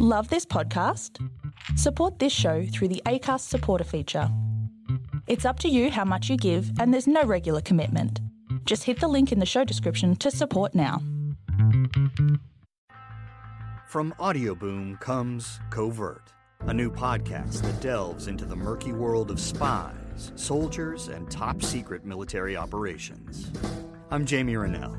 Love this podcast? Support this show through the ACAST supporter feature. It's up to you how much you give, and there's no regular commitment. Just hit the link in the show description to support now. From Audioboom comes Covert, a new podcast that delves into the murky world of spies, soldiers, and top secret military operations. I'm Jamie Rennell,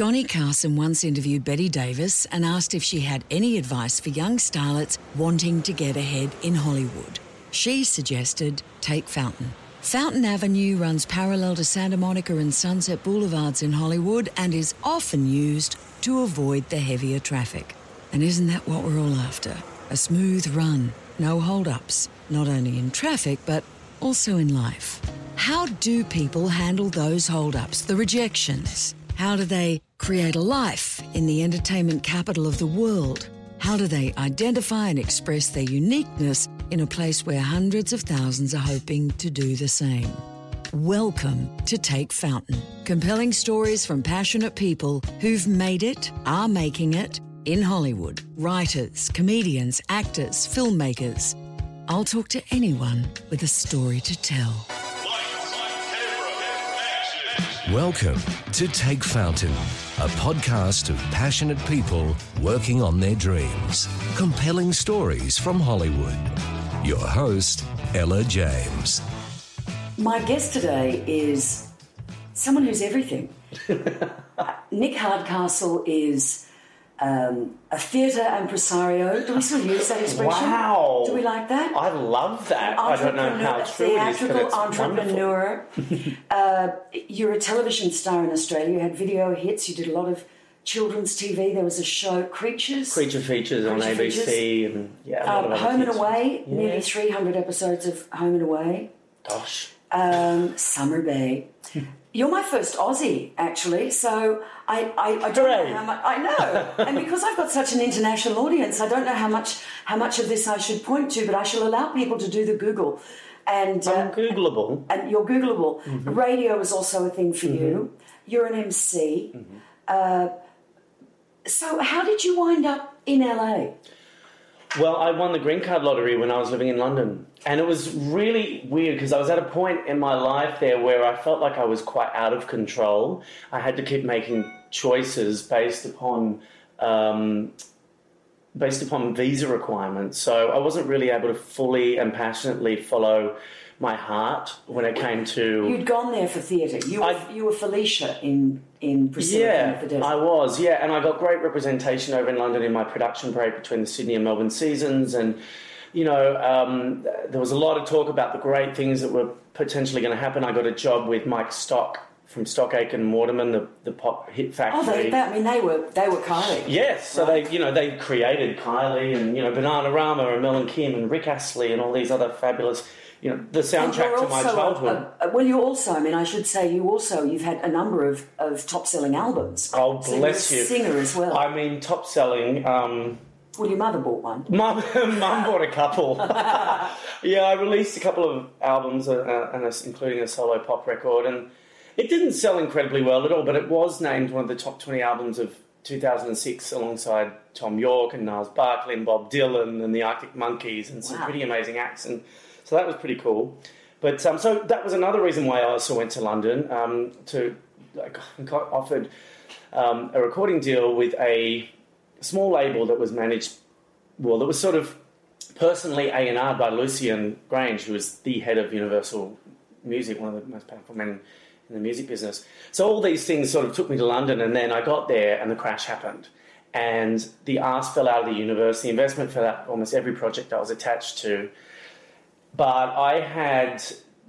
Johnny Carson once interviewed Bette Davis and asked if she had any advice for young starlets wanting to get ahead in Hollywood. She suggested take Fountain. Fountain Avenue runs parallel to Santa Monica and Sunset Boulevards in Hollywood and is often used to avoid the heavier traffic. And isn't that what we're all after? A smooth run, no hold-ups, not only in traffic but also in life. How do people handle those hold-ups, the rejections? How do they create a life in the entertainment capital of the world? How do they identify and express their uniqueness in a place where hundreds of thousands are hoping to do the same? Welcome to Take Fountain. Compelling stories from passionate people who've made it, are making it in Hollywood. Writers, comedians, actors, filmmakers. I'll talk to anyone with a story to tell. Welcome to Take Fountain, a podcast of passionate people working on their dreams. Compelling stories from Hollywood. Your host, Ella James. My guest today is someone who's everything. Nick Hardcastle is um, a theatre impresario. Do we still use that expression? Wow. Do we like that? I love that. I don't know how true it is, theatrical entrepreneur. uh, you're a television star in Australia. You had video hits. You did a lot of children's TV. There was a show, Creatures. Creature features on Creature ABC and yeah, a lot Um, of other Home and. Away, nearly 300 episodes of Home and Away. Gosh. Um, Summer Bay. You're my first Aussie, actually. So I, I, I don't Hooray. know how much I know, and because I've got such an international audience, I don't know how much how much of this I should point to, but I shall allow people to do the Google. And uh, I'm Googleable. and you're Googleable. Mm-hmm. Radio is also a thing for you. You're an MC. Mm-hmm. Uh, so how did you wind up in LA? Well, I won the green card lottery when I was living in London. And it was really weird because I was at a point in my life there where I felt like I was quite out of control. I had to keep making choices based upon um, based upon visa requirements. So I wasn't really able to fully and passionately follow my heart when it came to You'd gone there for theatre. You were, I- you were Felicia in in Priscilla Yeah, Desert. I was. Yeah, and I got great representation over in London in my production break between the Sydney and Melbourne seasons, and you know, um, there was a lot of talk about the great things that were potentially going to happen. I got a job with Mike Stock from Stock Aitken and Waterman, the the pop hit Oh, factory. they, they, I mean, they were they were Kylie. Yes, so Right. they, you know, they created Kylie and you know Bananarama and Mel and Kim and Rick Astley and all these other fabulous, you know, the soundtrack to my childhood. a- a- well, you also, I mean, I should say, you also you've had a number of, of top selling albums. Oh, bless you. singer as well. I mean, top selling. Um, well, your mother bought one. Mum, mum bought a couple. yeah, I released a couple of albums, uh, uh, and a, including a solo pop record, and it didn't sell incredibly well at all. But it was named one of the top twenty albums of 2006, alongside Thom Yorke and Gnarls Barkley and Bob Dylan and the Arctic Monkeys and some Wow. pretty amazing acts, and so that was pretty cool. But um, so that was another reason why I also went to London um, to I got offered um, a recording deal with a small label that was managed well, that was sort of personally A&R'd by Lucian Grainge, who was the head of Universal Music, one of the most powerful men in the music business. So all these things sort of took me to London, and then I got there, and the crash happened. And the ask fell out of the universe, the investment fell out almost every project I was attached to. But I had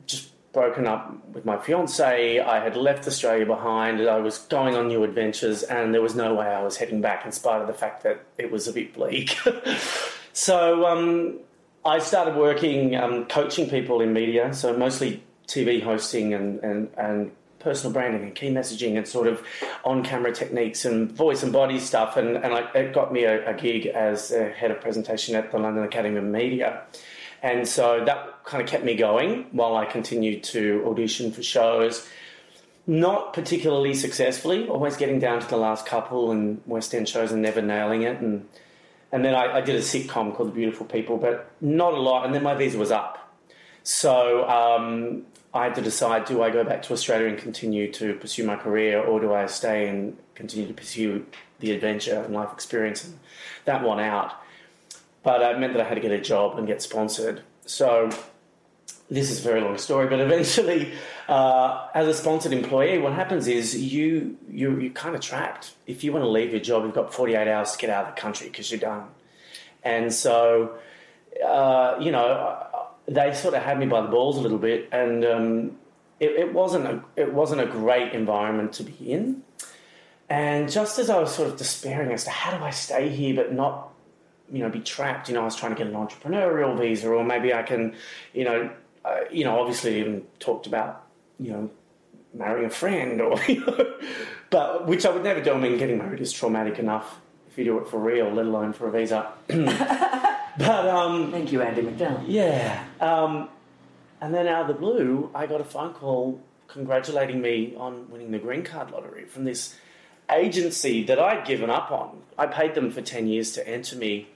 just broken up with my fiance. I had left Australia behind. I was going on new adventures, and there was no way I was heading back, in spite of the fact that it was a bit bleak. so um, I started working, um, coaching people in media. So mostly TV hosting and, and, and personal branding and key messaging and sort of on camera techniques and voice and body stuff. And, and I, it got me a, a gig as a head of presentation at the London Academy of Media. And so that kind of kept me going while I continued to audition for shows. Not particularly successfully, always getting down to the last couple and West End shows and never nailing it. And and then I, I did a sitcom called The Beautiful People, but not a lot. And then my visa was up. So um, I had to decide do I go back to Australia and continue to pursue my career, or do I stay and continue to pursue the adventure and life experience? And that one out. But it meant that I had to get a job and get sponsored. So this is a very long story, but eventually, uh, as a sponsored employee, what happens is you, you, you're kind of trapped. If you want to leave your job, you've got 48 hours to get out of the country because you're done. And so, uh, you know, they sort of had me by the balls a little bit, and um, it, it, wasn't a, it wasn't a great environment to be in. And just as I was sort of despairing as to how do I stay here but not you know, be trapped. You know, I was trying to get an entrepreneurial visa, or maybe I can, you know, uh, you know, obviously even talked about, you know, marrying a friend, or you know, but which I would never do. I mean, getting married is traumatic enough if you do it for real, let alone for a visa. but um, thank you, Andie MacDowell. Yeah, um, and then out of the blue, I got a phone call congratulating me on winning the green card lottery from this agency that I'd given up on. I paid them for 10 years to enter me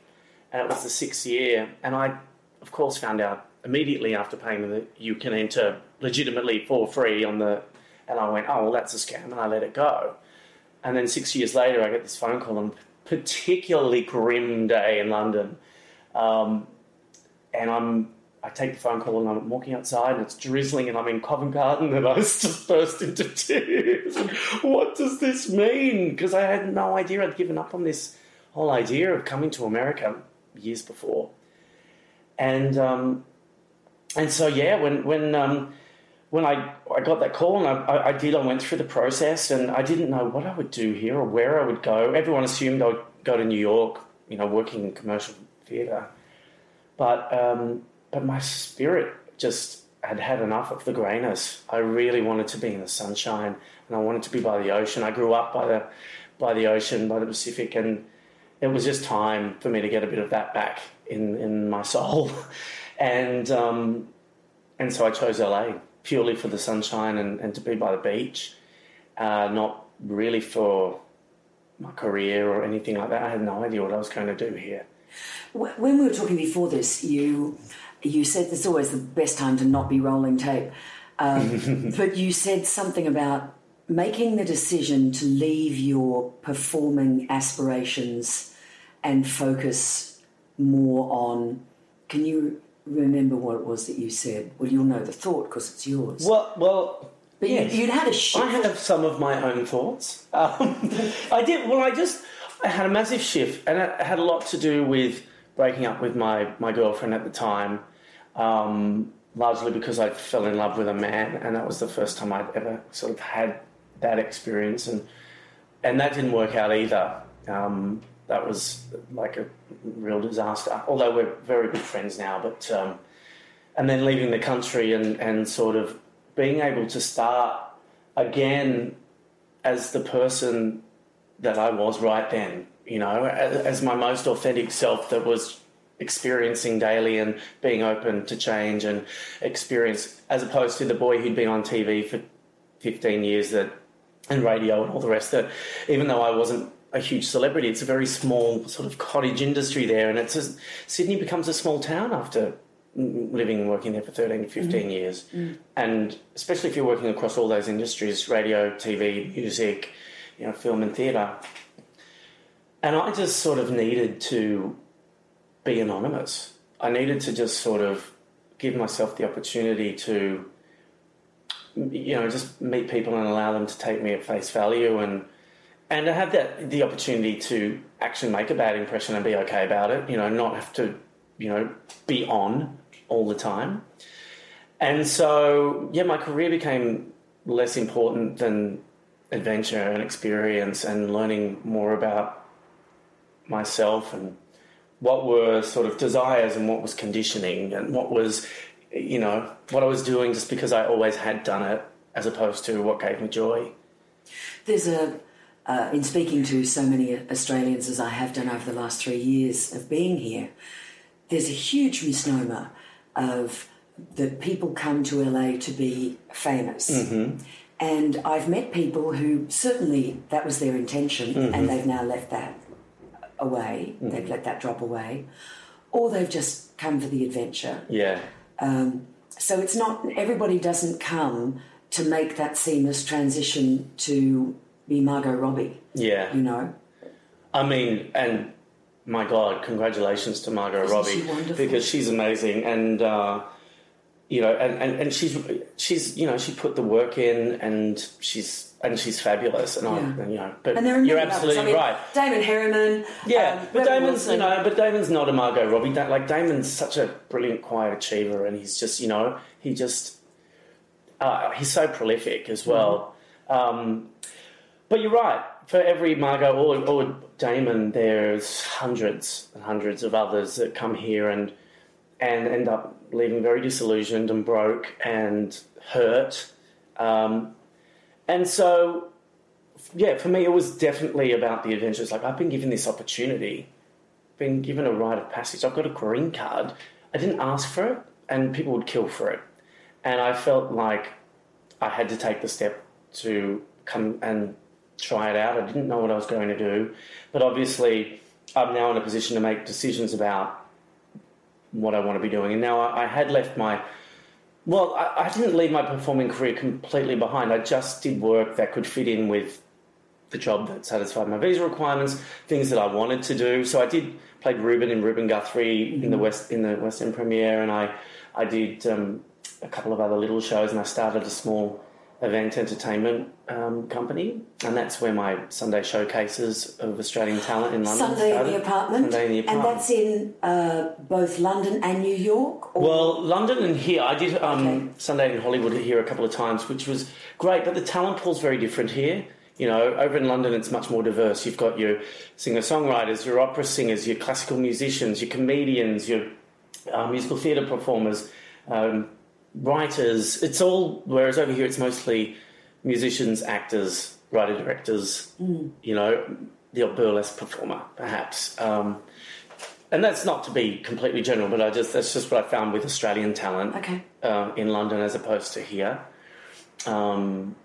and it was the sixth year. And I, of course, found out immediately after paying that you can enter legitimately for free on the. And I went, oh, well, that's a scam, and I let it go. And then six years later, I get this phone call on a particularly grim day in London. Um, and I'm I take the phone call and I'm walking outside and it's drizzling and I'm in Covent Garden and I just burst into tears. what does this mean? Because I had no idea I'd given up on this whole idea of coming to America years before. And um, and so yeah, when when um, when I, I got that call and I, I, did, I went through the process and I didn't know what I would do here or where I would go. Everyone assumed I would go to New York, you know, working in commercial theatre. But um, but my spirit just had had enough of the greyness. I really wanted to be in the sunshine and I wanted to be by the ocean. I grew up by the by the ocean, by the Pacific, and it was just time for me to get a bit of that back in, in my soul. and, um, and so I chose LA purely for the sunshine and, and to be by the beach, uh, not really for my career or anything like that. I had no idea what I was going to do here. When we were talking before this, you you said it's always the best time to not be rolling tape, um, but you said something about making the decision to leave your performing aspirations and focus more on can you remember what it was that you said well you'll know the thought because it's yours well well but yes. you, would had a shift i have some of my own thoughts um, i did well i just i had a massive shift and it had a lot to do with breaking up with my, my girlfriend at the time um, largely because I fell in love with a man, and that was the first time I'd ever sort of had that experience, and and that didn't work out either. Um, that was like a real disaster. Although we're very good friends now, but um, and then leaving the country and and sort of being able to start again as the person that I was right then. You know, as, as my most authentic self that was experiencing daily and being open to change and experience as opposed to the boy who'd been on TV for 15 years that and radio and all the rest that even though I wasn't a huge celebrity it's a very small sort of cottage industry there and it's a, Sydney becomes a small town after living and working there for 13 to 15 mm-hmm. years mm. and especially if you're working across all those industries radio TV music you know film and theatre and I just sort of needed to be anonymous I needed to just sort of give myself the opportunity to you know, just meet people and allow them to take me at face value and and to have that the opportunity to actually make a bad impression and be okay about it, you know, not have to, you know, be on all the time. And so, yeah, my career became less important than adventure and experience and learning more about myself and what were sort of desires and what was conditioning and what was you know, what I was doing just because I always had done it, as opposed to what gave me joy. There's a, uh, in speaking to so many Australians as I have done over the last three years of being here, there's a huge misnomer of that people come to LA to be famous. Mm-hmm. And I've met people who certainly that was their intention Mm-hmm. and they've now left that away, they've let that drop away, or they've just come for the adventure. Yeah. Um, so it's not, everybody doesn't come to make that seamless transition to be Margot Robbie, Yeah. you know? I mean, and my God, congratulations to Margot Isn't Robbie she because she's amazing, and uh, you know, and, and, and she's she's you know she put the work in, and she's and she's fabulous, and I and, you know, but And there are you're absolutely I mean, right. Damon Herriman. Yeah, um, but Rebel Damon's Wilson. you know, but Damon's not a Margot Robbie. Like Damon's such a brilliant, quiet achiever, and he's just you know he just uh, he's so prolific as well. Um, but you're right. For every Margot or, or Damon, there's hundreds and hundreds of others that come here and and end up leaving very disillusioned and broke and hurt. Um, and so yeah, for me, it was definitely about the adventures. Like, I've been given this opportunity, been given a rite of passage. I've got a green card. I didn't ask for it, and people would kill for it. And I felt like I had to take the step to come and try it out. I didn't know what I was going to do, but obviously, I'm now in a position to make decisions about what I want to be doing. And now I, I had left my well, I, I didn't leave my performing career completely behind. I just did work that could fit in with the job that satisfied my visa requirements, things that I wanted to do. So I did played Ruben in Ruben Guthrie in the West in the West End premiere, and I I did um, a couple of other little shows, and I started a small event entertainment um, company, and that's where my Sunday showcases of Australian talent in London Sunday in the apartment. Sunday in the apartment. And that's in uh, both London and New York? Or Well, London and here, I did um, Okay. Sunday in Hollywood here a couple of times, which was great. But the talent pool's very different here. You know, over in London, it's much more diverse. You've got your singer-songwriters, your opera singers, your classical musicians, your comedians, your uh, musical theatre performers, um, writers. It's all. Whereas over here, it's mostly musicians, actors, writer directors. You know, the burlesque performer, perhaps. Um, and that's not to be completely general, but I just that's just what I found with Australian talent Okay. um, in London as opposed to here. Um,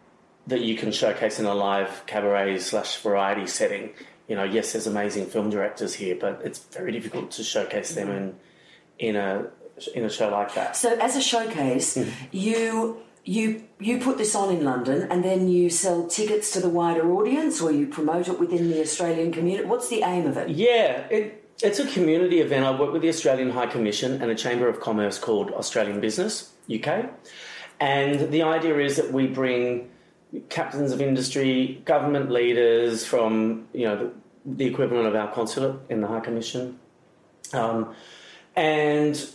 that you can showcase in a live cabaret slash variety setting. You know, yes, there's amazing film directors here, but it's very difficult to showcase them in in a in a show like that. So as a showcase, Hmm. you you you put this on in London and then you sell tickets to the wider audience or you promote it within the Australian community. What's the aim of it? Yeah, it, it's a community event. I work with the Australian High Commission and a Chamber of Commerce called Australian Business UK. And the idea is that we bring captains of industry, government leaders from, you know, the, the equivalent of our consulate in the High Commission, um, and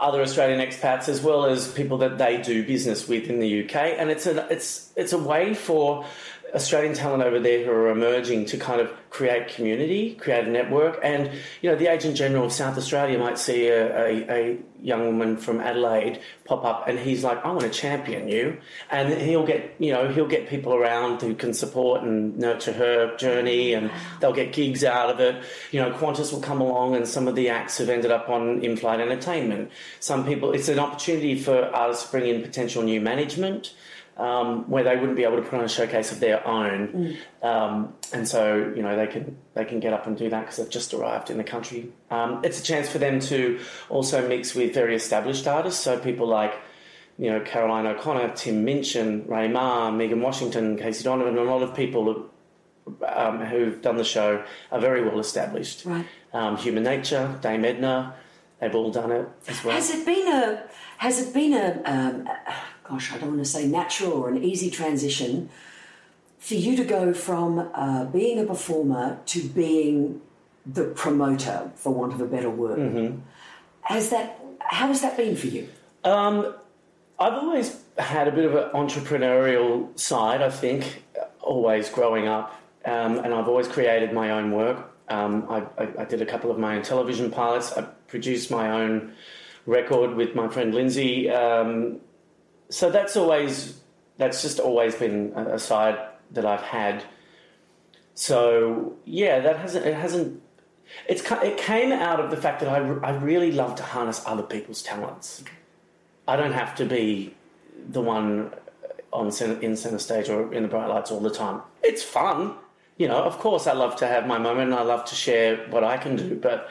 other Australian expats as well as people that they do business with in the UK. And it's a, it's, it's a way for Australian talent over there who are emerging to kind of create community, create a network. And, you know, the Agent General of South Australia might see a, a, a young woman from Adelaide pop up and he's like, I want to champion you. And he'll get, you know, he'll get people around who can support and nurture her journey and they'll get gigs out of it. You know, Qantas will come along and some of the acts have ended up on in-flight entertainment. Some people, it's an opportunity for artists to bring in potential new management um, where they wouldn't be able to put on a showcase of their own, um, and so you know they can they can get up and do that because they've just arrived in the country. Um, it's a chance for them to also mix with very established artists, so people like you know Caroline O'Connor, Tim Minchin, Ray Ma, Megan Washington, Casey Donovan, and a lot of people um, who've done the show are very well established. Right. Um, Human Nature, Dame Edna, they've all done it as well. Has it been a has it been a um, gosh I don't want to say natural or an easy transition for you to go from uh, being a performer to being the promoter, for want of a better word? Mm-hmm. Has that how has that been for you? Um, I've always had a bit of an entrepreneurial side, I think, always growing up, um, and I've always created my own work. Um, I, I, I did a couple of my own television pilots. I produced my own record with my friend Lindsay. Um, so that's always that's just always been a side that I've had. So yeah, that hasn't it hasn't. It's it came out of the fact that I, I really love to harness other people's talents. I don't have to be the one on center, in center stage or in the bright lights all the time. It's fun, you know. Of course, I love to have my moment and I love to share what I can do. But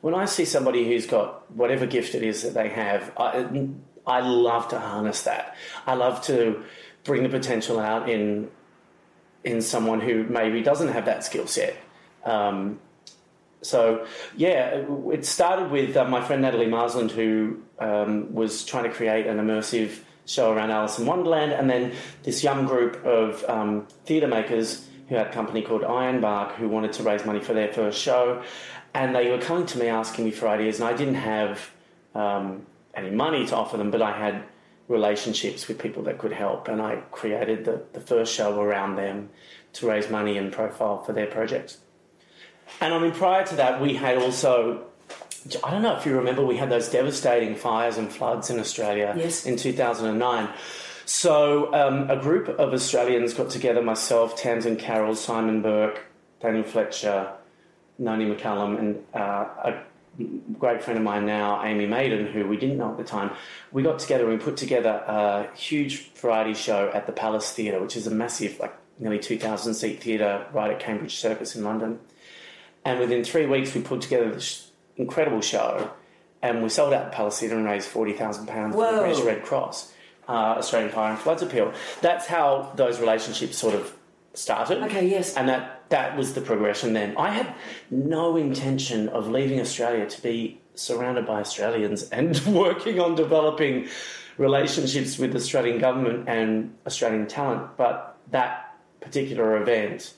when I see somebody who's got whatever gift it is that they have, I, I love to harness that. I love to bring the potential out in in someone who maybe doesn't have that skill set. Um, so yeah, it started with uh, my friend Natalie Marsland, who um, was trying to create an immersive show around Alice in Wonderland, and then this young group of um, theatre makers who had a company called Ironbark who wanted to raise money for their first show, and they were coming to me asking me for ideas, and I didn't have um, any money to offer them, but I had relationships with people that could help, and I created the, the first show around them to raise money and profile for their projects. And I mean, prior to that, we had also, I don't know if you remember, we had those devastating fires and floods in Australia Yes. in 2009. So um, a group of Australians got together, myself, Tamsin Carroll, Simon Burke, Daniel Fletcher, Noni McCallum, and uh, a great friend of mine now, Amy Maiden, who we didn't know at the time. We got together and we put together a huge variety show at the Palace Theatre, which is a massive, like nearly 2,000 seat theatre right at Cambridge Circus in London. And within three weeks, we put together this incredible show, and we sold out the Palace Theatre and raised forty thousand pounds for the British Red Cross, uh, Australian Fire and Floods Appeal. That's how those relationships sort of started. Okay, yes. And that that was the progression. Then I had no intention of leaving Australia to be surrounded by Australians and working on developing relationships with the Australian government and Australian talent, but that particular event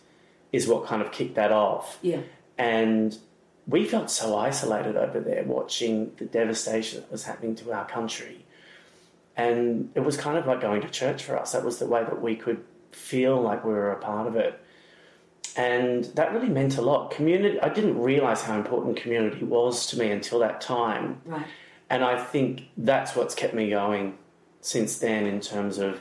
is what kind of kicked that off Yeah. and we felt so isolated over there watching the devastation that was happening to our country and it was kind of like going to church for us that was the way that we could feel like we were a part of it and that really meant a lot community i didn't realize how important community was to me until that time Right. and I think that's what's kept me going since then in terms of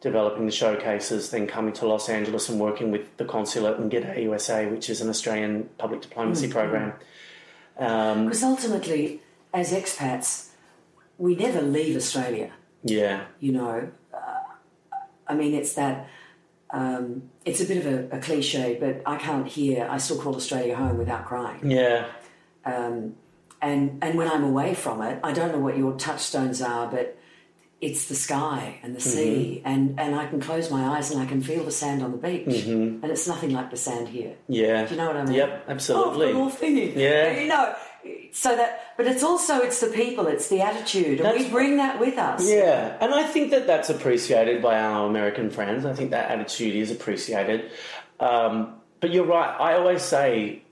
developing the showcases, then coming to Los Angeles and working with the consulate and G'day USA, which is an Australian public diplomacy program. Um, Because ultimately, as expats, we never leave Australia. yeah, You know, uh, I mean, it's that. Um, it's a bit of a, a cliche, but I can't hear. I still call Australia home without crying. yeah, Um, and and when I'm away from it, I don't know what your touchstones are, but it's the sky and the sea, and and I can close my eyes and I can feel the sand on the beach, and it's nothing like the sand here. yeah. Do you know what I mean? Yep, absolutely. Oh, thingy. Yeah. You know, so that, but it's also it's the people, it's the attitude, and we bring that with us. Yeah, and I think that that's appreciated by our American friends. I think that attitude is appreciated. Um, but you're right. I always say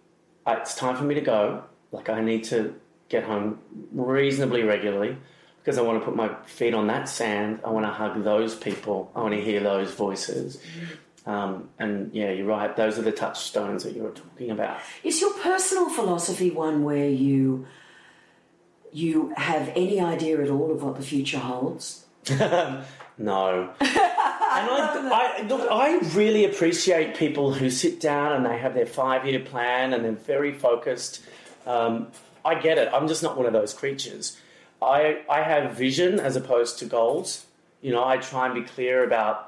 uh, it's time for me to go. Like I need to get home reasonably regularly because I want to put my feet on that sand. I want to hug those people. I want to hear those voices. Um, and yeah, you're right. Those are the touchstones that you were talking about. Is your personal philosophy one where you you have any idea at all of what the future holds? No. and I, I, look, I really appreciate people who sit down and they have their five year plan and they're very focused. Um, I get it. I'm just not one of those creatures. I, I have vision as opposed to goals. You know, I try and be clear about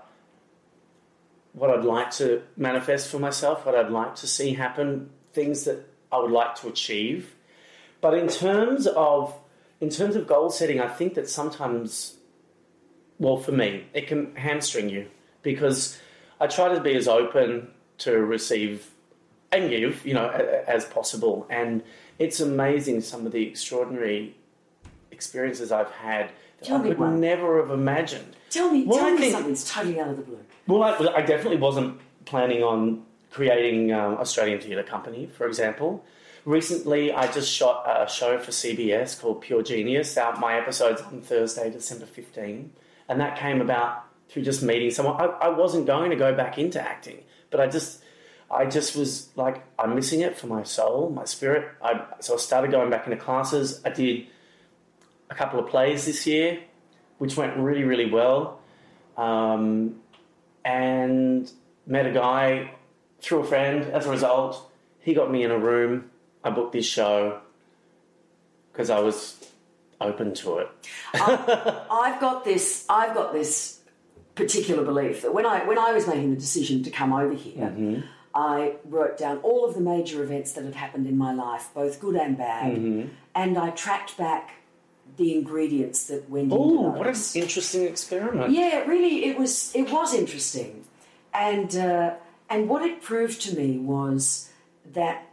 what I'd like to manifest for myself, what I'd like to see happen, things that I would like to achieve. But in terms of in terms of goal setting, I think that sometimes well, for me, it can hamstring you because I try to be as open to receive and give, you know, as possible. And it's amazing some of the extraordinary experiences I've had that Tell I could one. never have imagined. Tell me, Well, tell I me think- something that's totally out of the blue. Well, I, I definitely wasn't planning on creating um, Australian Theatre Company, for example. Recently, I just shot a show for CBS called Pure Genius. Out my episode's on Thursday, December 15, and that came about through just meeting someone. I, I wasn't going to go back into acting, but I just, I just was like, I'm missing it for my soul, my spirit. I, so I started going back into classes. I did a couple of plays this year, which went really, really well. Um, and met a guy through a friend as a result. He got me in a room. I booked this show because I was open to it. I've got this. I've got this particular belief that when I when I was making the decision to come over here, I wrote down all of the major events that had happened in my life, both good and bad, and I tracked back the ingredients that went Oh, what an interesting experiment. Yeah, really, it was it was interesting, and uh, and what it proved to me was that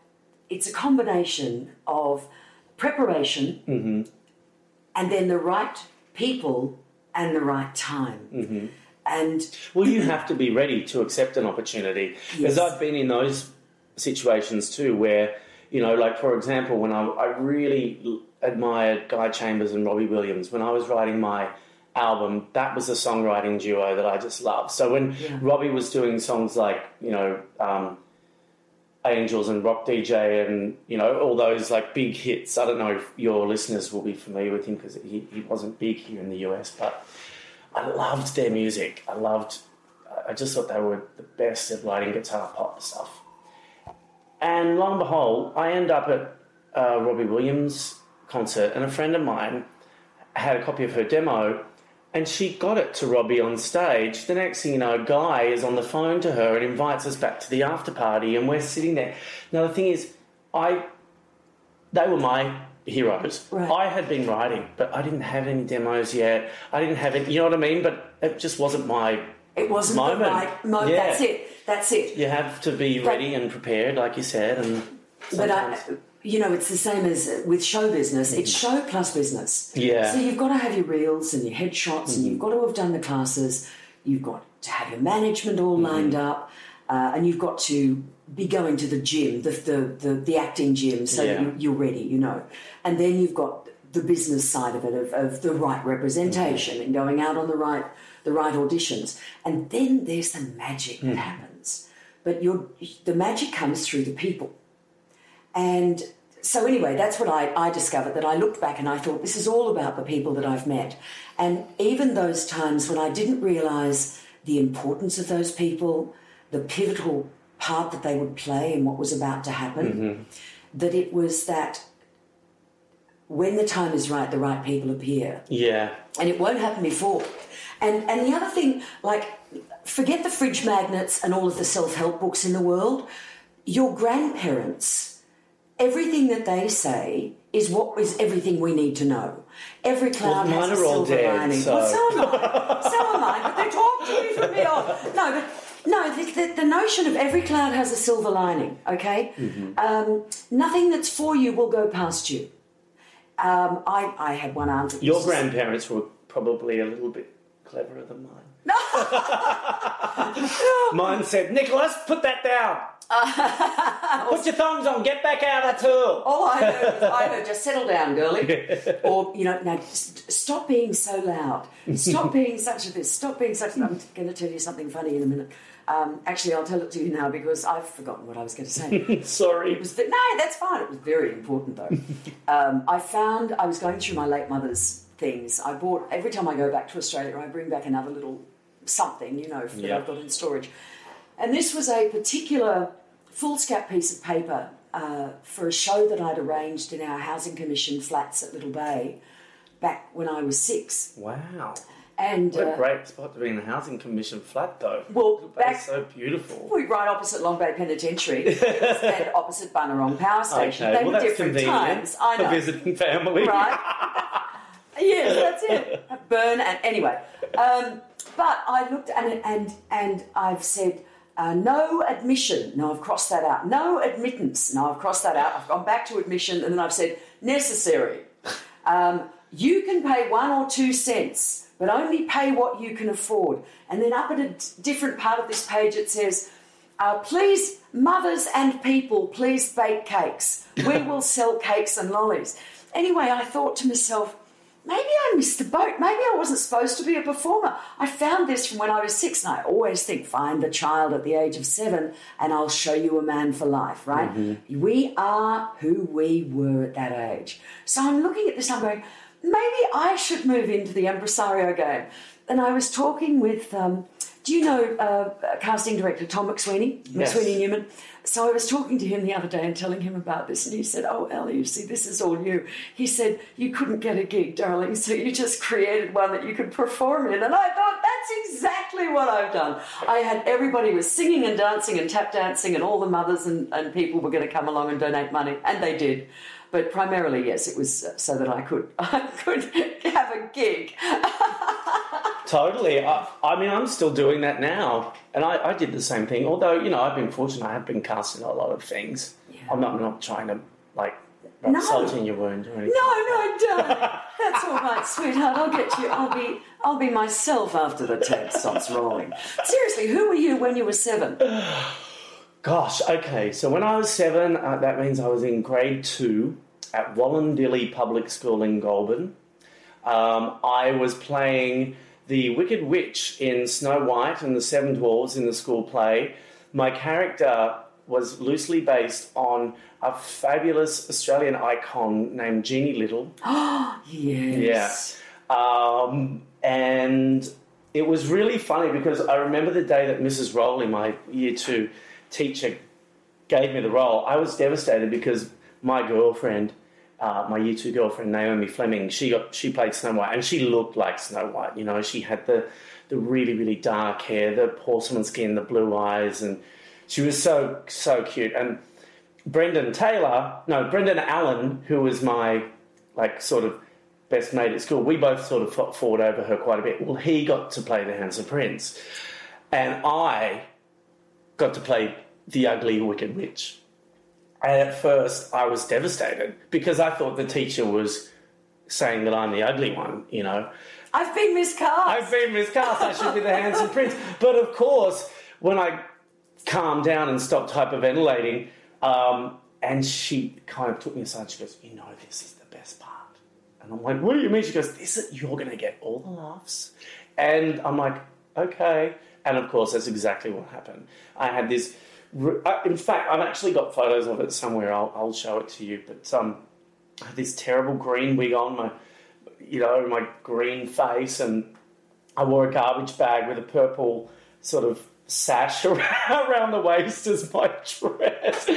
it's a combination of preparation and then the right people and the right time, and Well, you have to be ready to accept an opportunity. Because Yes. I've been in those situations too, where, you know, like for example, when I, I really admired Guy Chambers and Robbie Williams, when I was writing my album, that was a songwriting duo that I just loved. So when Robbie was doing songs like, you know, um, Angels and Rock DJ and, you know, all those like big hits, I don't know if your listeners will be familiar with him because he, he wasn't big here in the US, but I loved their music. I loved. I just thought they were the best at writing guitar pop stuff. And lo and behold, I end up at uh, Robbie Williams' concert, and a friend of mine had a copy of her demo, and she got it to Robbie on stage. The next thing you know, Guy is on the phone to her and invites us back to the after party, and we're sitting there. Now the thing is, I they were my heroes. Right. I had been writing, but I didn't have any demos yet. I didn't have it. You know what I mean? But it just wasn't my. it wasn't Moment. the right moment. Yeah. That's it. That's it. You have to be But- ready and prepared, like you said, and. But I, you know, it's the same as with show business. It's mm. show plus business. Yeah. So you've got to have your reels and your headshots, and you've mm. got to have done the classes. You've got to have your management all mm-hmm. lined up, uh, and you've got to be going to the gym, the the the, the acting gym, so that Yeah. you, you're ready. You know, and then you've got the business side of it, of, of the right representation mm-hmm. and going out on the right the right auditions, and then there's the magic that mm. happens. But the magic comes through the people. And so, anyway, that's what I, I discovered that I looked back and I thought, this is all about the people that I've met. And even those times when I didn't realize the importance of those people, the pivotal part that they would play in what was about to happen, mm-hmm. that it was that when the time is right, the right people appear yeah. and it won't happen before. And and the other thing, like, forget the fridge magnets and all of the self help books in the world. Your grandparents, everything that they say is what is everything we need to know. Every cloud Well, has a silver dead, lining. so- Well, so am I. so am I. But they talk to me from beyond. No, but. No, the, the, the notion of every cloud has a silver lining, okay? Mm-hmm. Um, nothing that's for you will go past you. Um, I, I had one aunt. Your grandparents were probably a little bit cleverer than mine. mine said, Nicholas, put that down. put your thumbs on, get back out of the tool. All I heard, was, I heard, just settle down, girlie. or, you know, now just stop being so loud. Stop being such a this. Stop being such. I'm going to tell you something funny in a minute. Um, actually, I'll tell it to you now because I've forgotten what I was going to say. It Sorry. was no, that's fine. It was very important though. um, I found I was going through my late mother's things. I bought every time I go back to Australia, I bring back another little something, you know, that Yeah. I've got in storage. And this was a particular foolscap piece of paper uh, for a show that I'd arranged in our housing commission flats at Little Bay back when I was six. Wow. And What a uh, great spot to be in the housing commission flat, though. Well, back- so beautiful. we right opposite Long Bay Penitentiary and opposite Bunnerong Power Station. Okay, they well, were different convenient times. I for know. visiting family. right? yes, that's it. Burn and anyway. Um, but I looked and and and I've said uh, no admission. No, I've crossed that out. No admittance. No, I've crossed that out. I've gone back to admission, and then I've said necessary. Um, you can pay one or two cents, but only pay what you can afford. And then up at a d- different part of this page, it says. Uh, please, mothers and people, please bake cakes. We will sell cakes and lollies. Anyway, I thought to myself, maybe I missed the boat. Maybe I wasn't supposed to be a performer. I found this from when I was six, and I always think, find the child at the age of seven, and I'll show you a man for life, right? We are who we were at that age. So I'm looking at this, I'm going, maybe I should move into the impresario game. And I was talking with, um, do you know uh, casting director Tom McSweeney, Yes. McSweeney Newman? So I was talking to him the other day and telling him about this, and he said, "Oh, Ellie, you see, this is all you." He said, "You couldn't get a gig, darling, so you just created one that you could perform in." And I thought, that's exactly what I've done. I had everybody was singing and dancing and tap dancing, and all the mothers and, and people were going to come along and donate money, and they did. But primarily, yes, it was uh, so that I could I could have a gig. Totally. I, I mean, I'm still doing that now, and I, I did the same thing. Although, you know, I've been fortunate. I have been cast in a lot of things. I'm not I'm not trying to like No. salt in your wound or anything. No, no, don't. That's all right, sweetheart. I'll get you. I'll be I'll be myself after the tape stops rolling. Seriously, who were you when you were seven? Gosh, okay. So when I was seven, uh, that means I was in grade two at Wollondilly Public School in Goulburn. Um, I was playing the Wicked Witch in Snow White and the Seven Dwarfs in the school play. My character was loosely based on a fabulous Australian icon named Jeannie Little. Yes. Yeah. Um, and it was really funny because I remember the day that Mrs. Rowley, my year two teacher, gave me the role. I was devastated because my girlfriend, uh, my year two girlfriend Naomi Fleming, she got she played Snow White and she looked like Snow White. You know, she had the the really really dark hair, the porcelain skin, the blue eyes, and she was so so cute. And Brendan Taylor, no, Brendan Allen, who was my like sort of best mate at school, we both sort of fought, over her quite a bit. Well, he got to play the handsome prince, and I got to play the ugly wicked witch. And at first, I was devastated because I thought the teacher was saying that I'm the ugly one, you know. I've been miscast. I've been miscast. I should be the handsome prince. But of course, when I calmed down and stopped hyperventilating, um, and she kind of took me aside, she goes, "You know, this is the best part." And I'm like, "What do you mean?" She goes, "This is you're going to get all the laughs." And I'm like, "Okay." And of course, that's exactly what happened. I had this. In fact, I've actually got photos of it somewhere. I'll, I'll show it to you. But um, I had this terrible green wig on my, you know, my green face, and I wore a garbage bag with a purple sort of sash around, around the waist as my dress,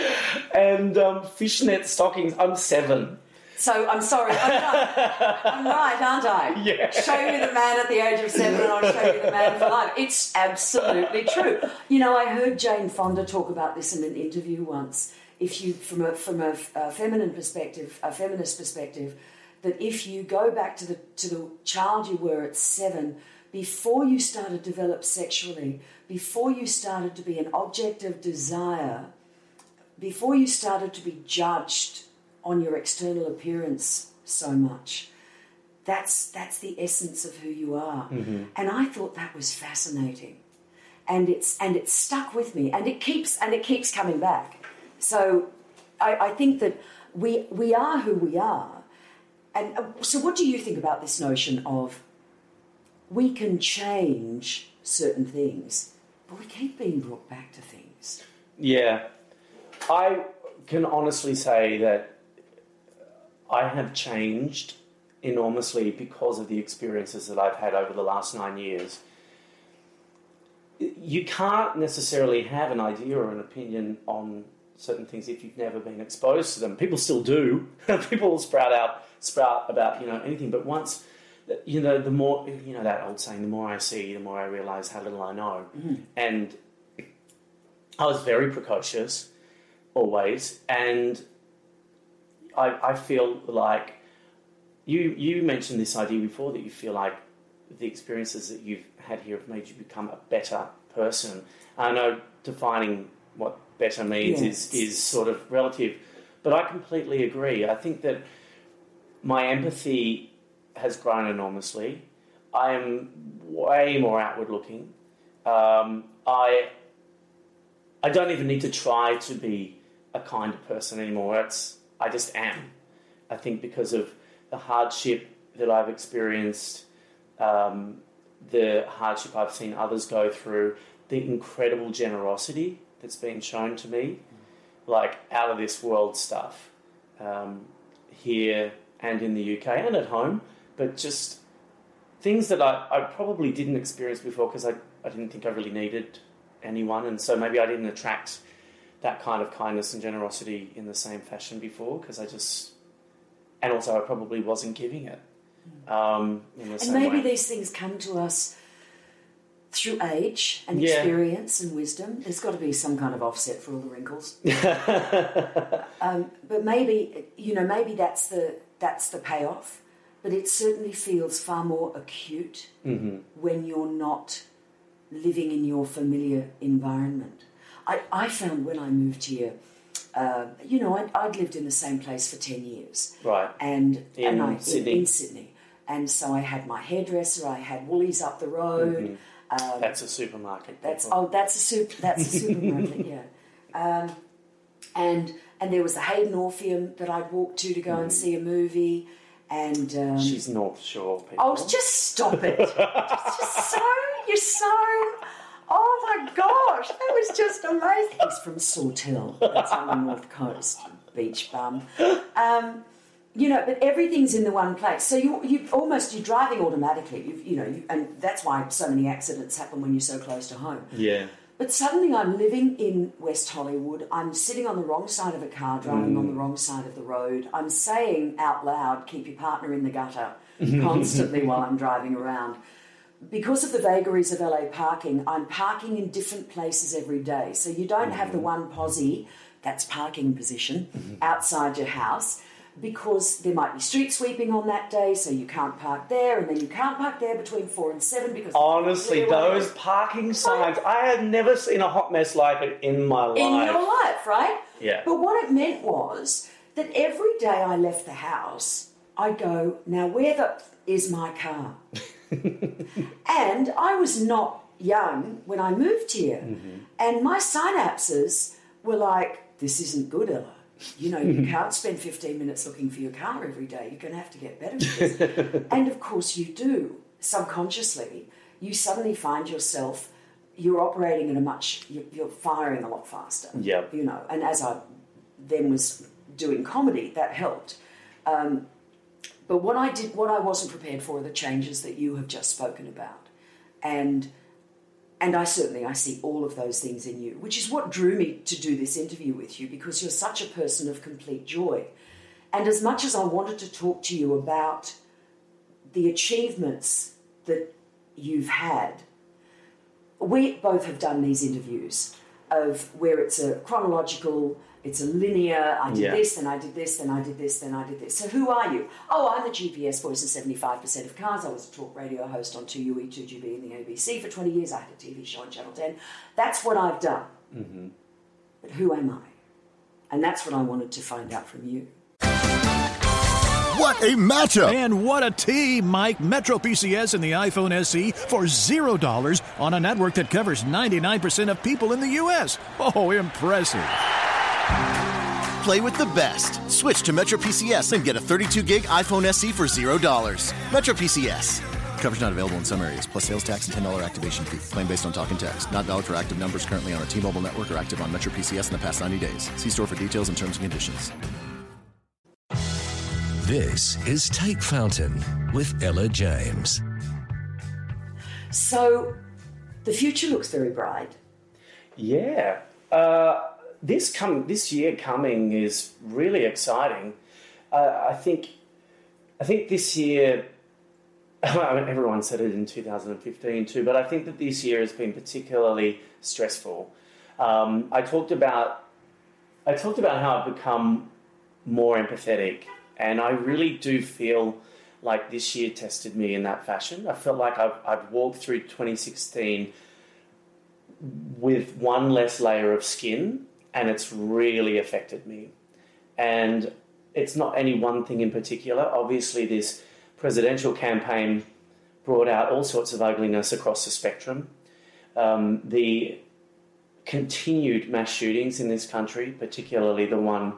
and um, fishnet stockings. I'm seven. So I'm sorry. I'm right. I'm right, aren't I? Yeah. Show you the man at the age of seven, and I'll show you the man for life. It's absolutely true. You know, I heard Jane Fonda talk about this in an interview once. If you, from a from a, a feminine perspective, a feminist perspective, that if you go back to the to the child you were at seven, before you started to develop sexually, before you started to be an object of desire, before you started to be judged on your external appearance so much. That's that's the essence of who you are. And i thought that was fascinating. And it's and it's stuck with me. And it keeps and it keeps coming back. So i, I think that we we are who we are. And uh, so what do you think about this notion of we can change certain things but we keep being brought back to things? Yeah, I can honestly say that I have changed enormously because of the experiences that I've had over the last nine years. You can't necessarily have an idea or an opinion on certain things if you've never been exposed to them. People still do. People will sprout out, sprout about you know anything. But once, you know, the more you know that old saying: the more I see, the more I realise how little I know. Mm-hmm. And I was very precocious, always, and I, I feel like you you mentioned this idea before that you feel like the experiences that you've had here have made you become a better person. I know defining what better means Yes. is is sort of relative, but I completely agree. I think that my empathy has grown enormously. I am way more outward looking. Um, I I don't even need to try to be a kinder person anymore. It's I just am. I think because of the hardship that I've experienced, um, the hardship I've seen others go through, the incredible generosity that's been shown to me, like out of this world stuff, um, here and in the UK and at home. but just things that I, I probably didn't experience before because I, I didn't think I really needed anyone, and so maybe I didn't attract that kind of kindness and generosity in the same fashion before because I just, and also I probably wasn't giving it. Um, in the And maybe way. these things come to us through age and Yeah. experience and wisdom. There's got to be some kind of offset for all the wrinkles. um, but maybe you know, maybe that's the that's the payoff. But it certainly feels far more acute Mm-hmm. when you're not living in your familiar environment. I, I found when I moved here, uh, you know, I'd, I'd lived in the same place for 10 years. Right. And, In and I, Sydney? In, in Sydney. And so I had my hairdresser, I had Woolies up the road. That's a supermarket. That's people. oh, that's a soup. That's a supermarket, yeah. Um, and and there was the Hayden Orpheum that I'd walk to to go and see a movie, and um, She's North Shore people. oh, just stop it! just, just so you're so. Oh my gosh, that was just amazing. He's from Sawtell. That's on the north coast, beach bum. Um, you know, but everything's in the one place. So you you almost you're driving automatically. You've, you know, you, and that's why so many accidents happen when you're so close to home. yeah. But suddenly I'm living in West Hollywood. I'm sitting on the wrong side of a car, driving on the wrong side of the road. I'm saying out loud, keep your partner in the gutter constantly while I'm driving around. Because of the vagaries of LA parking, I'm parking in different places every day. So you don't have the mm-hmm. one posse, that's parking position, mm-hmm. outside your house. Because there might be street sweeping on that day, so you can't park there, and then you can't park there between four and seven because Honestly, those parking signs, I had never seen a hot mess like it in my life. in your life, right? Yeah. But what it meant was that every day I left the house, I go, now where the f- is my car? and I was not young when I moved here, and my synapses were like, this isn't good, Ella. You know, you can't spend 15 minutes looking for your car every day. You're going to have to get better at this. and of course, you do subconsciously. You suddenly find yourself, you're operating at a much, you're, firing a lot faster. Yep. You know, and as I then was doing comedy, that helped. Um, but what I did, what I wasn't prepared for, are the changes that you have just spoken about, and and I certainly I see all of those things in you, which is what drew me to do this interview with you because you're such a person of complete joy. And as much as I wanted to talk to you about the achievements that you've had, we both have done these interviews of where it's a chronological, it's a linear, I did Yeah. this, then I did this, then I did this, then I did this. So who are you? Oh, I'm the GPS voice in 75% of cars. I was a talk radio host on 2UE, 2GB and the ABC for 20 years. I had a TV show on Channel 10. That's what I've done. Mm-hmm. But who am I? And that's what I wanted to find out from you. What a matchup! And what a team, Mike. Metro PCS and the iPhone SE for $0 on a network that covers 99% of people in the U.S. Oh, impressive. Play with the best. Switch to Metro PCS and get a 32 gig iPhone SE for $0. Metro PCS. Coverage not available in some areas, plus sales tax and $10 activation fee. Claim based on talk and text. Not valid for active numbers currently on a T Mobile network or active on Metro PCS in the past 90 days. See store for details and terms and conditions. This is Take Fountain with Ella James. So the future looks very bright. Yeah. Uh, this come this year coming is really exciting. Uh, I think I think this year I mean, everyone said it in 2015 too, but I think that this year has been particularly stressful. Um, I talked about I talked about how I've become more empathetic, and I really do feel like this year tested me in that fashion. I felt like I've, I've walked through 2016 with one less layer of skin, and it's really affected me. And it's not any one thing in particular. Obviously, this presidential campaign brought out all sorts of ugliness across the spectrum. Um, the continued mass shootings in this country, particularly the one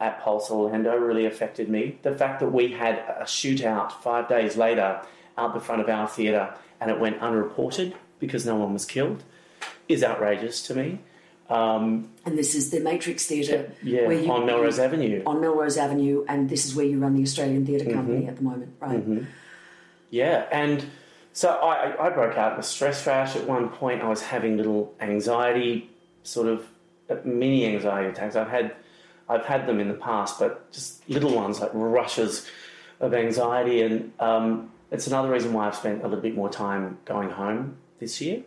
at Pulse Orlando, really affected me. The fact that we had a shootout five days later out the front of our theatre and it went unreported because no one was killed is outrageous to me. Um, And this is the Matrix Theatre. yeah, where you- on Melrose Avenue. On Melrose Avenue, and this is where you run the Australian Theatre Company at the moment, right? Yeah, and so I, I broke out in a stress rash at one point. I was having little anxiety, sort of uh, mini anxiety attacks. I've had, I've had them in the past, but just little ones like rushes of anxiety, and um, it's another reason why I've spent a little bit more time going home this year.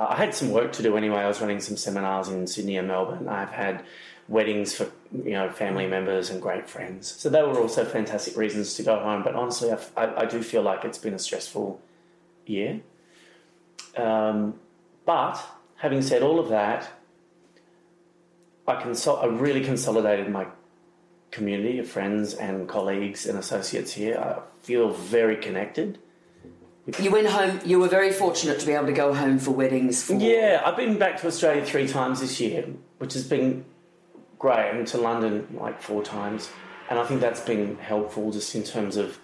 Uh, I had some work to do anyway. I was running some seminars in Sydney and Melbourne. I've had weddings for you know family members and great friends. So they were also fantastic reasons to go home. But honestly, I, do feel like it's been a stressful year. Um, but having said all of that, I, consol- I really consolidated my community of friends and colleagues and associates here. I feel very connected. You went home. You were very fortunate to be able to go home for weddings. For... Yeah, I've been back to Australia three times this year, which has been great, and to London like four times, and I think that's been helpful just in terms of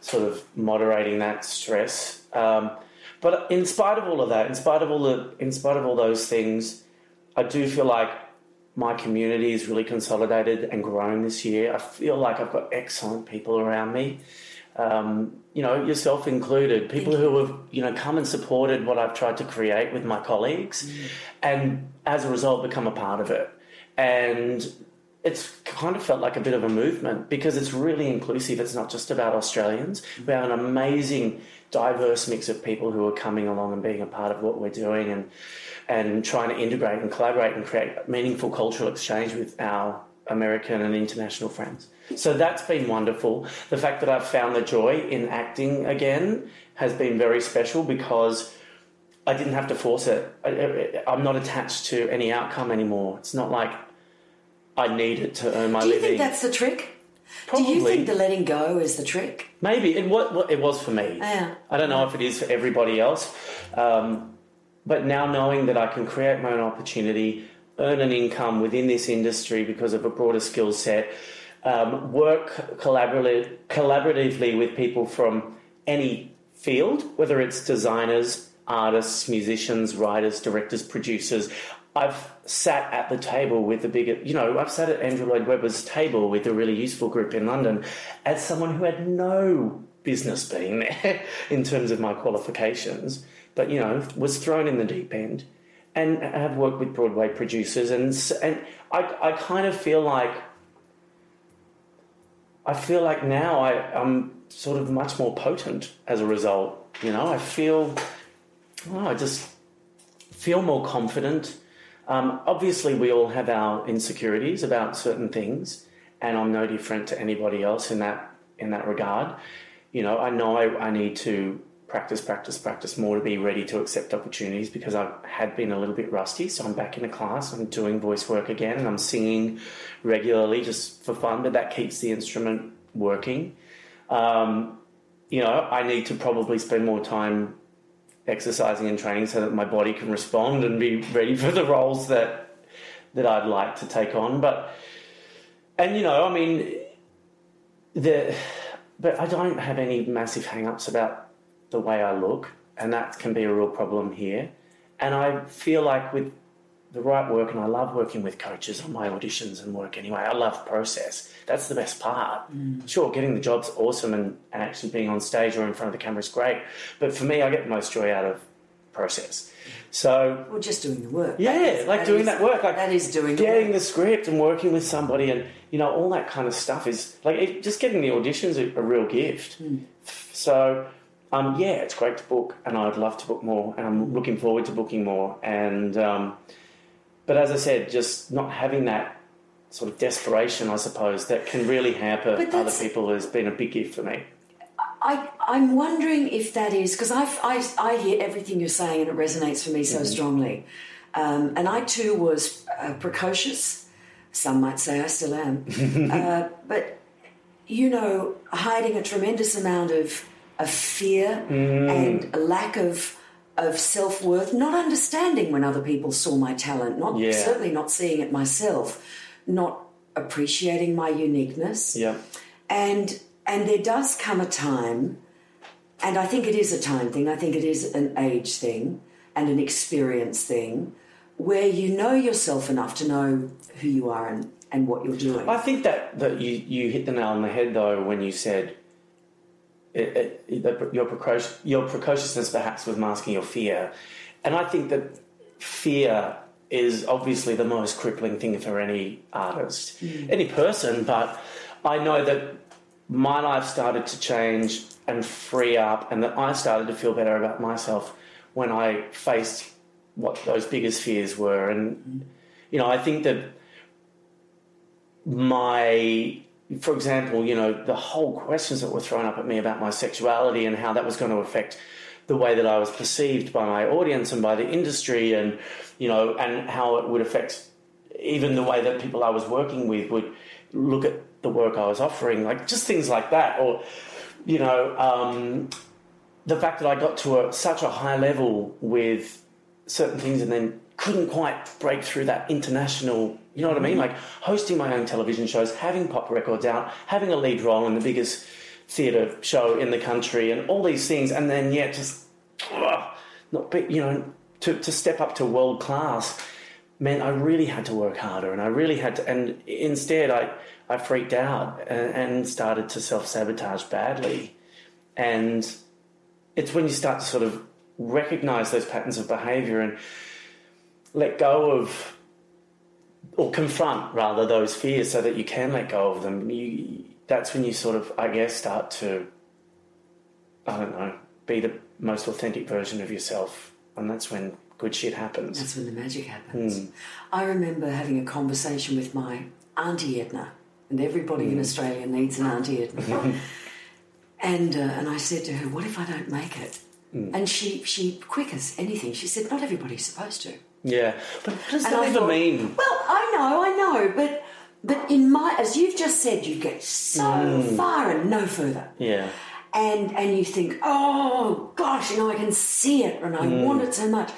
sort of moderating that stress. Um, but in spite of all of that, in spite of all the, in spite of all those things, I do feel like my community is really consolidated and grown this year. I feel like I've got excellent people around me. Um, you know, yourself included, people who have, you know, come and supported what I've tried to create with my colleagues mm. and as a result become a part of it. And it's kind of felt like a bit of a movement because it's really inclusive. It's not just about Australians. We have an amazing, diverse mix of people who are coming along and being a part of what we're doing and and trying to integrate and collaborate and create meaningful cultural exchange with our American and international friends. So that's been wonderful. The fact that I've found the joy in acting again has been very special because I didn't have to force it. I, am not attached to any outcome anymore. It's not like I need it to earn my living. Do you living. think that's the trick? Probably. Do you think the letting go is the trick? Maybe it was. It was for me. Yeah. I don't know if it is for everybody else. Um, but now knowing that I can create my own opportunity, earn an income within this industry because of a broader skill set, um, work collaboratively, collaboratively with people from any field, whether it's designers, artists, musicians, writers, directors, producers. I've sat at the table with the bigger, you know, I've sat at Andrew Lloyd Webber's table with a really useful group in London as someone who had no business being there in terms of my qualifications but you know, was thrown in the deep end, and I have worked with Broadway producers, and and I I kind of feel like I feel like now I, I'm sort of much more potent as a result. You know, I feel oh, I just feel more confident. Um, obviously, we all have our insecurities about certain things, and I'm no different to anybody else in that in that regard. You know, I know I, I need to practice, practice, practice more to be ready to accept opportunities because I had been a little bit rusty. So I'm back in the class, I'm doing voice work again, and I'm singing regularly just for fun, but that keeps the instrument working. Um, you know, I need to probably spend more time exercising and training so that my body can respond and be ready for the roles that that I'd like to take on. But and you know, I mean, the but I don't have any massive hang-ups about the way I look, and that can be a real problem here. And I feel like with the right work, and I love working with coaches on my auditions and work anyway. I love process. That's the best part. Mm. Sure, getting the job's awesome, and, and actually being on stage or in front of the camera is great. But for me, I get the most joy out of process. So, well, just doing the work. Yeah, is, like that doing is, that work, like that is doing getting the, the, script and working with somebody, and you know all that kind of stuff is like it, just getting the auditions a, a real gift. Mm. So um, yeah, it's great to book, and I'd love to book more, and I'm looking forward to booking more. And um, but as I said, just not having that sort of desperation, I suppose, that can really hamper other people has been a big gift for me. I, I'm wondering if that is because I, I, I hear everything you're saying and it resonates for me so mm-hmm. strongly. Um, and I too was uh, precocious. Some might say I still am. uh, but, you know, hiding a tremendous amount of a fear mm. and a lack of of self worth, not understanding when other people saw my talent, not yeah. certainly not seeing it myself, not appreciating my uniqueness. Yeah. And and there does come a time, and I think it is a time thing, I think it is an age thing and an experience thing, where you know yourself enough to know who you are and, and what you're doing. I think that, that you, you hit the nail on the head though when you said it, it, your, precocious, your precociousness perhaps was masking your fear. And I think that fear is obviously the most crippling thing for any artist, mm. any person, but I know that my life started to change and free up, and that I started to feel better about myself when I faced what those biggest fears were. And, you know, I think that my for example, you know, the whole questions that were thrown up at me about my sexuality and how that was going to affect the way that I was perceived by my audience and by the industry, and you know, and how it would affect even the way that people I was working with would look at the work I was offering, like just things like that, or you know, um, the fact that I got to a, such a high level with certain things and then couldn't quite break through that international you know what I mean? Like hosting my own television shows, having pop records out, having a lead role in the biggest theatre show in the country, and all these things, and then yet just ugh, not be, you know, to, to step up to world class meant I really had to work harder, and I really had to. And instead, I I freaked out and, and started to self sabotage badly, and it's when you start to sort of recognize those patterns of behaviour and let go of or confront rather those fears so that you can let go of them. You, that's when you sort of, I guess, start to, I don't know, be the most authentic version of yourself, and that's when good shit happens. That's when the magic happens. Mm. I remember having a conversation with my auntie Edna, and everybody mm. in Australia needs an auntie Edna. and uh, and I said to her, "What if I don't make it?" Mm. And she she quick as anything, she said, "Not everybody's supposed to." Yeah, but what does and that even mean? Well, I know, I know, but but in my as you've just said, you get so mm. far and no further. Yeah. And and you think, oh gosh, you know, I can see it and I mm. want it so much.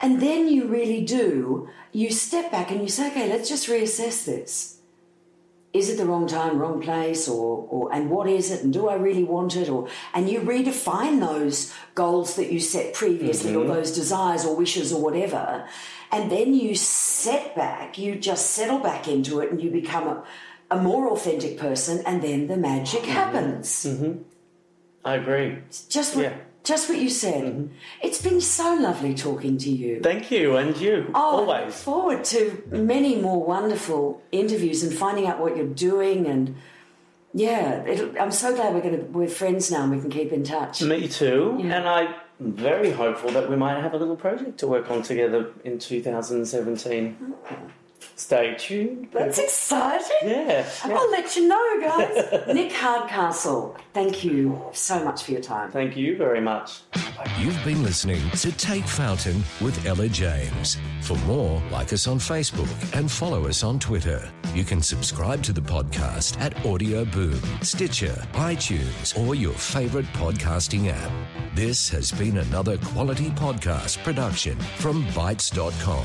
And then you really do. You step back and you say, okay, let's just reassess this is it the wrong time, wrong place, or, or and what is it, and do I really want it, or and you redefine those goals that you set previously, mm-hmm. or those desires or wishes or whatever, and then you set back, you just settle back into it, and you become a, a more authentic person, and then the magic mm-hmm. happens. Mm-hmm. I agree. It's just yeah. Just what you said. Mm-hmm. It's been so lovely talking to you. Thank you, and you. Oh, always. I look forward to many more wonderful interviews and finding out what you're doing. And yeah, I'm so glad we're going to we're friends now and we can keep in touch. Me too. Yeah. And I'm very hopeful that we might have a little project to work on together in 2017. Mm-hmm. Stay tuned. That's exciting. Yeah, yeah. I'll let you know, guys. Nick Hardcastle, thank you so much for your time. Thank you very much. You've been listening to Take Fountain with Ella James. For more, like us on Facebook and follow us on Twitter. You can subscribe to the podcast at Audio Boom, Stitcher, iTunes, or your favorite podcasting app. This has been another quality podcast production from Bitesz.com.